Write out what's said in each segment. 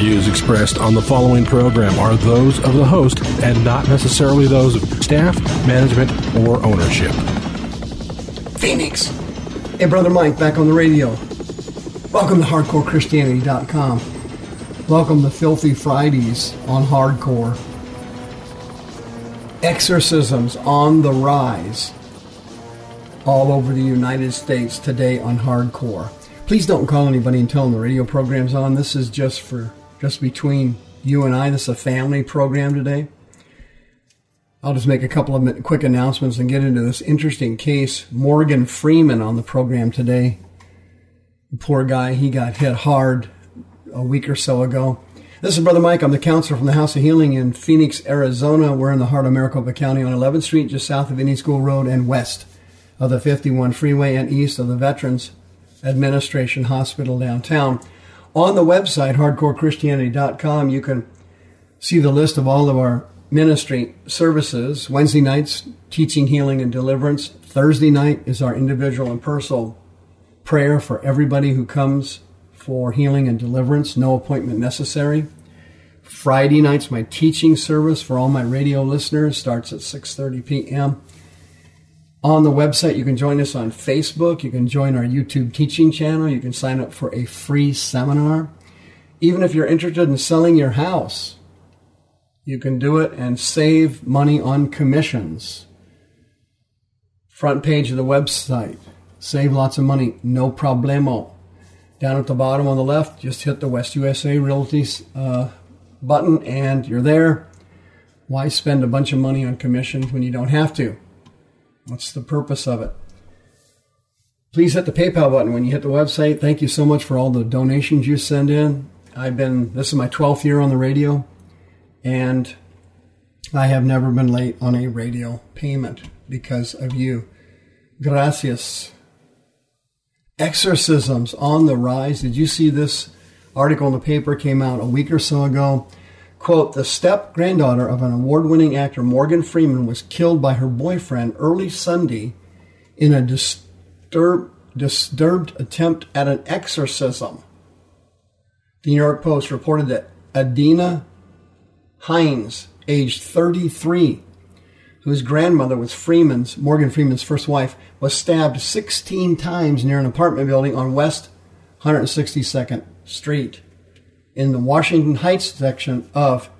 views expressed on the following program are those of the host and not necessarily those of staff, management, or ownership. Phoenix. Hey, Brother Mike, back on the radio. Welcome to HardcoreChristianity.com. Welcome to Filthy Fridays on Hardcore. Exorcisms on the rise all over the United States today on Hardcore. Please don't call anybody and tell them the radio program's on. This is just for just between you and I. This is a family program today. I'll just make a couple of quick announcements and get into this interesting case. Morgan Freeman on the program today. The poor guy, he got hit hard a week or so ago. This is Brother Mike. I'm the counselor from the House of Healing in Phoenix, Arizona. We're in the heart of Maricopa County on 11th Street, just south of Indian School Road and west of the 51 freeway and east of the Veterans Administration Hospital downtown. On the website, hardcorechristianity.com, you can see the list of all of our ministry services. Wednesday nights, teaching, healing, and deliverance. Thursday night is our individual and personal prayer for everybody who comes for healing and deliverance. No appointment necessary. Friday night's my teaching service for all my radio listeners starts at 6:30 p.m. On the website, you can join us on Facebook. You can join our YouTube teaching channel. You can sign up for a free seminar. Even if you're interested in selling your house, you can do it and save money on commissions. Front page of the website. Save lots of money. No problemo. Down at the bottom on the left, just hit the West USA Realty uh, button and you're there. Why spend a bunch of money on commissions when you don't have to? What's the purpose of it? Please hit the PayPal button when you hit the website. Thank you so much for all the donations you send in. I've been, this is my 12th year on the radio, and I have never been late on a radio payment because of you. Gracias. Exorcisms on the rise. Did you see this article in the paper came out a week or so ago? Quote, the step granddaughter of an award winning actor, Morgan Freeman, was killed by her boyfriend early Sunday in a disturb, disturbed attempt at an exorcism. The New York Post reported that E'Dena Hines, aged 33, whose grandmother was Freeman's, Morgan Freeman's first wife, was stabbed 16 times near an apartment building on West 162nd Street in the Washington Heights section of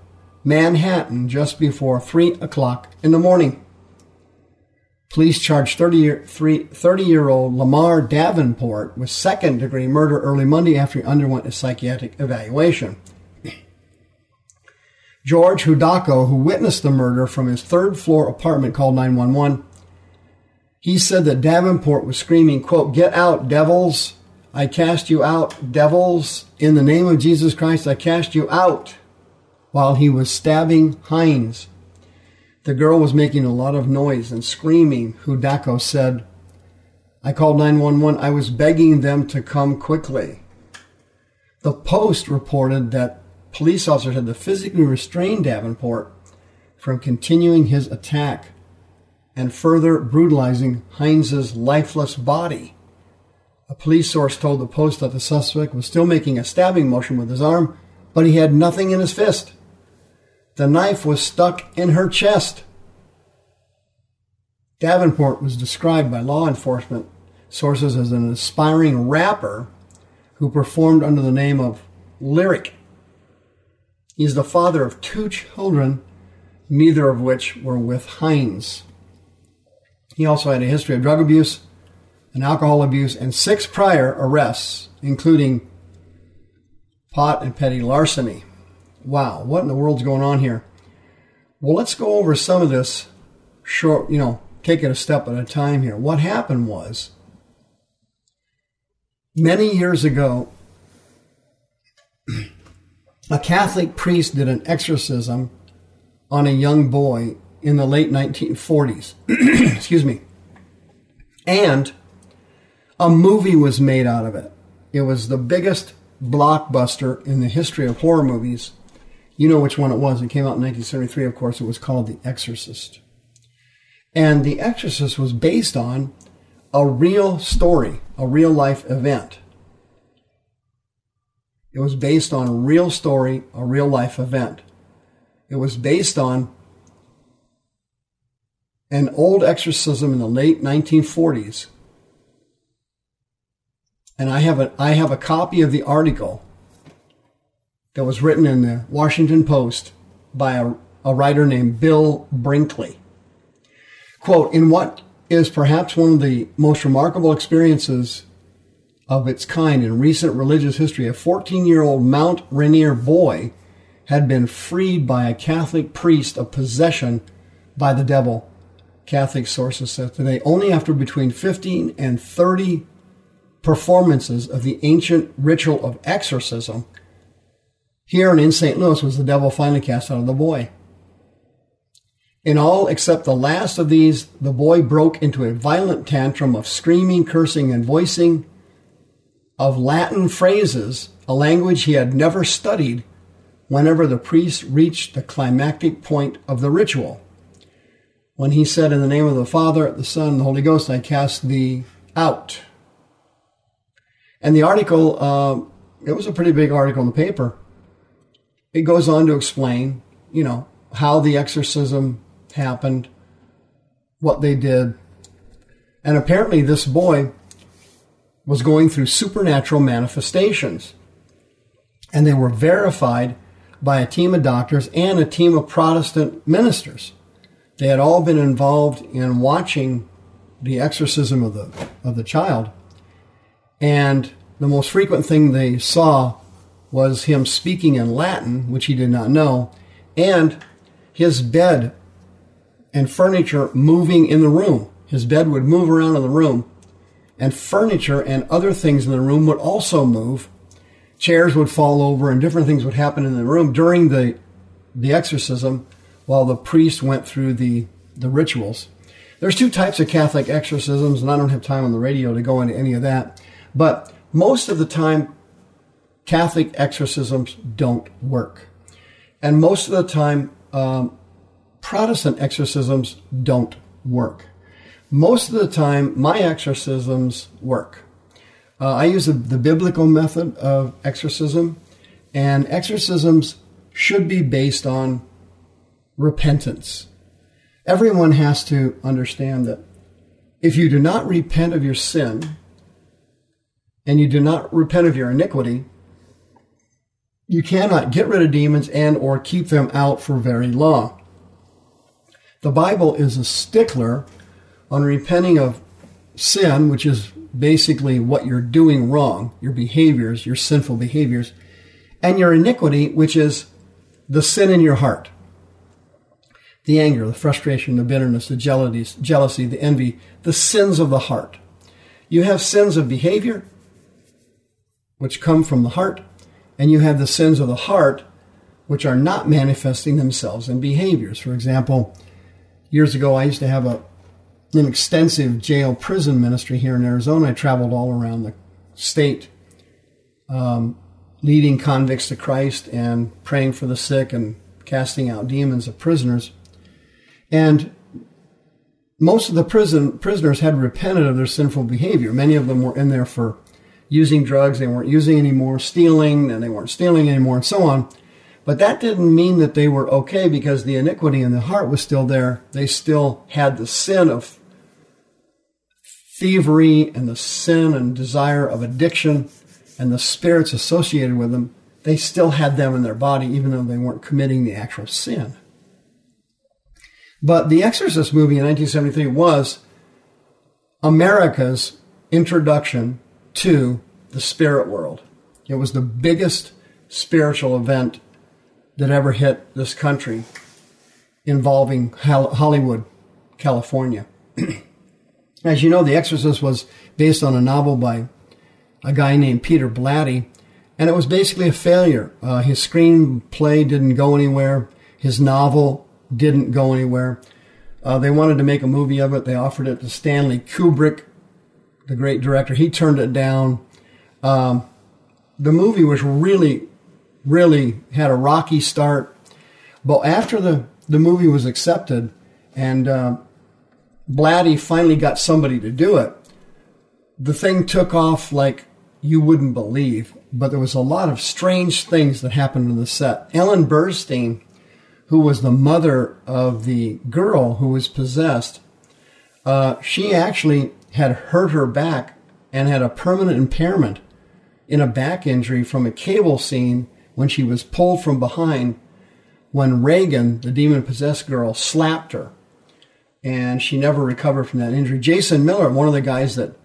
Manhattan just before 3 o'clock in the morning. Police charged 30 year old Lamar Davenport with second degree murder early Monday after he underwent a psychiatric evaluation. George Hudako, who witnessed the murder from his third floor apartment, called 911. He said that Davenport was screaming, quote, Get out, devils! I cast you out, devils. In the name of Jesus Christ, I cast you out. While he was stabbing Hines. The girl was making a lot of noise and screaming. Hudako said, I called 911. I was begging them to come quickly. The Post reported that police officers had to physically restrain Davenport from continuing his attack and further brutalizing Hines's lifeless body. A police source told the Post that the suspect was still making a stabbing motion with his arm, but he had nothing in his fist. The knife was stuck in her chest. Davenport was described by law enforcement sources as an aspiring rapper who performed under the name of Lyric. He is the father of two children, neither of which were with Hines. He also had a history of drug abuse and alcohol abuse and six prior arrests, including pot and petty larceny. Wow, what in the world's going on here? Well, let's go over some of this short, you know, take it a step at a time here. What happened was Many years ago, a Catholic priest did an exorcism on a young boy in the late 1940s. Excuse me. And a movie was made out of it. It was the biggest blockbuster in the history of horror movies. You know which one it was. It came out in 1973, of course. It was called The Exorcist. And The Exorcist was based on a real story, a real life event. It was based on a real story, a real life event. It was based on an old exorcism in the late 1940s. And I have a, I have a copy of the article that was written in the Washington Post by a, a writer named Bill Brinkley. Quote, in what is perhaps one of the most remarkable experiences of its kind in recent religious history, a 14 year old Mount Rainier boy had been freed by a Catholic priest of possession by the devil. Catholic sources said today, only after between 15 and 30 performances of the ancient ritual of exorcism, here and in St. Louis was the devil finally cast out of the boy. In all except the last of these, the boy broke into a violent tantrum of screaming, cursing, and voicing of Latin phrases, a language he had never studied, whenever the priest reached the climactic point of the ritual. When he said, In the name of the Father, the Son, and the Holy Ghost, I cast thee out. And the article, uh, it was a pretty big article in the paper. It goes on to explain, you know, how the exorcism happened, what they did. And apparently, this boy was going through supernatural manifestations. And they were verified by a team of doctors and a team of Protestant ministers. They had all been involved in watching the exorcism of the, of the child. And the most frequent thing they saw was him speaking in Latin, which he did not know, and his bed and furniture moving in the room. His bed would move around in the room and furniture and other things in the room would also move. Chairs would fall over and different things would happen in the room during the, the exorcism while the priest went through the, the rituals. There's two types of Catholic exorcisms, and I don't have time on the radio to go into any of that. But most of the time, Catholic exorcisms don't work. And most of the time, um, Protestant exorcisms don't work most of the time, my exorcisms work. Uh, I use the, the biblical method of exorcism, and exorcisms should be based on repentance. Everyone has to understand that if you do not repent of your sin and you do not repent of your iniquity, you cannot get rid of demons and or keep them out for very long. The Bible is a stickler on repenting of sin, which is basically what you're doing wrong, your behaviors, your sinful behaviors, and your iniquity, which is the sin in your heart. The anger, the frustration, the bitterness, the jealousy, the envy, the sins of the heart. You have sins of behavior, which come from the heart, and you have the sins of the heart, which are not manifesting themselves in behaviors. For example, years ago, I used to have a, an extensive jail prison ministry here in Arizona. I traveled all around the state, um, leading convicts to Christ and praying for the sick and casting out demons of prisoners. And most of the prison prisoners had repented of their sinful behavior. Many of them were in there for using drugs. They weren't using anymore, stealing, and they weren't stealing anymore, and so on. But that didn't mean that they were okay because the iniquity in the heart was still there. They still had the sin of thievery and the sin and desire of addiction and the spirits associated with them, they still had them in their body, even though they weren't committing the actual sin. But The Exorcist movie in 1973 was America's introduction to the spirit world. It was the biggest spiritual event that ever hit this country involving Hollywood, California. As you know, The Exorcist was based on a novel by a guy named Peter Blatty, and it was basically a failure. Uh, his screenplay didn't go anywhere. His novel didn't go anywhere. Uh, they wanted to make a movie of it. They offered it to Stanley Kubrick, the great director. He turned it down. Um, the movie was really, really had a rocky start. But after the, the movie was accepted and uh, Blatty finally got somebody to do it, the thing took off like you wouldn't believe. But there was a lot of strange things that happened on the set. Ellen Burstyn who was the mother of the girl who was possessed, uh, she actually had hurt her back and had a permanent impairment in a back injury from a cable scene when she was pulled from behind when Regan, the demon possessed girl, slapped her. And she never recovered from that injury. Jason Miller, one of the guys that,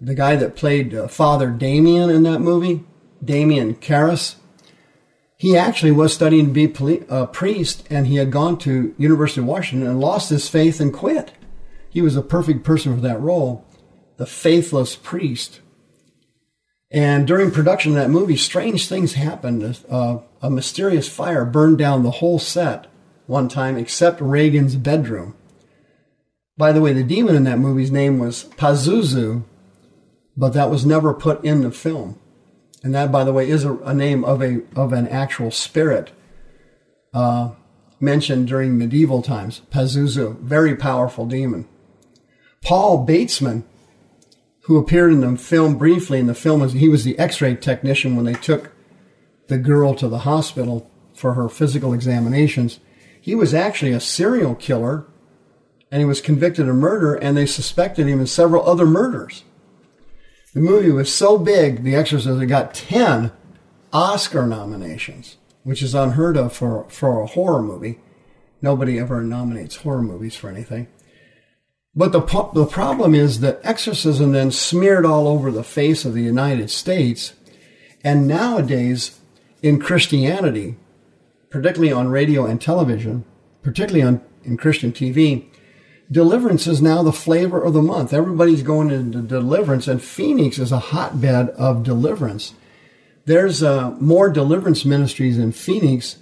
the guy that played uh, Father Damien in that movie, Damien Karras, he actually was studying to be a priest and he had gone to University of Washington and lost his faith and quit. He was a perfect person for that role, the faithless priest. And during production of that movie, strange things happened. Uh, a mysterious fire burned down the whole set one time except Regan's bedroom. By the way, the demon in that movie's name was Pazuzu, but that was never put in the film and that, by the way, is a, a name of a of an actual spirit uh, mentioned during medieval times. Pazuzu, very powerful demon. Paul Batesman, who appeared in the film briefly in the film, was he was the X-ray technician when they took the girl to the hospital for her physical examinations. He was actually a serial killer, and he was convicted of murder, and they suspected him in several other murders. The movie was so big, The Exorcist, it got 10 Oscar nominations, which is unheard of for, for a horror movie. Nobody ever nominates horror movies for anything. But the, the problem is that exorcism then smeared all over the face of the United States. And nowadays, in Christianity, particularly on radio and television, particularly on in Christian TV, deliverance is now the flavor of the month. Everybody's going into deliverance, and Phoenix is a hotbed of deliverance. There's uh, more deliverance ministries in Phoenix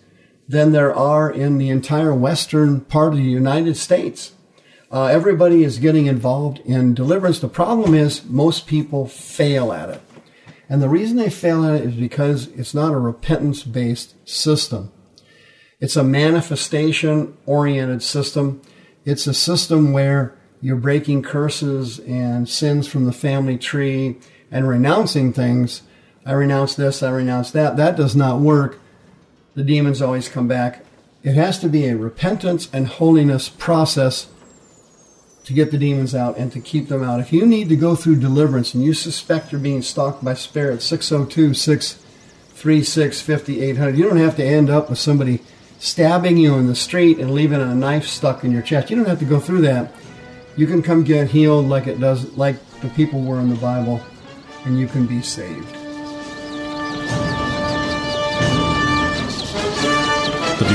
than there are in the entire western part of the United States. Uh, everybody is getting involved in deliverance. The problem is most people fail at it. And the reason they fail at it is because it's not a repentance based system. It's a manifestation oriented system it's a system where you're breaking curses and sins from the family tree and renouncing things. I renounce this, I renounce that. That does not work. The demons always come back. It has to be a repentance and holiness process to get the demons out and to keep them out. If you need to go through deliverance and you suspect you're being stalked by spirits, 602 636 5800, you don't have to end up with somebody stabbing you in the street and leaving a knife stuck in your chest. You don't have to go through that. You can come get healed like it does, like the people were in the Bible, and you can be saved.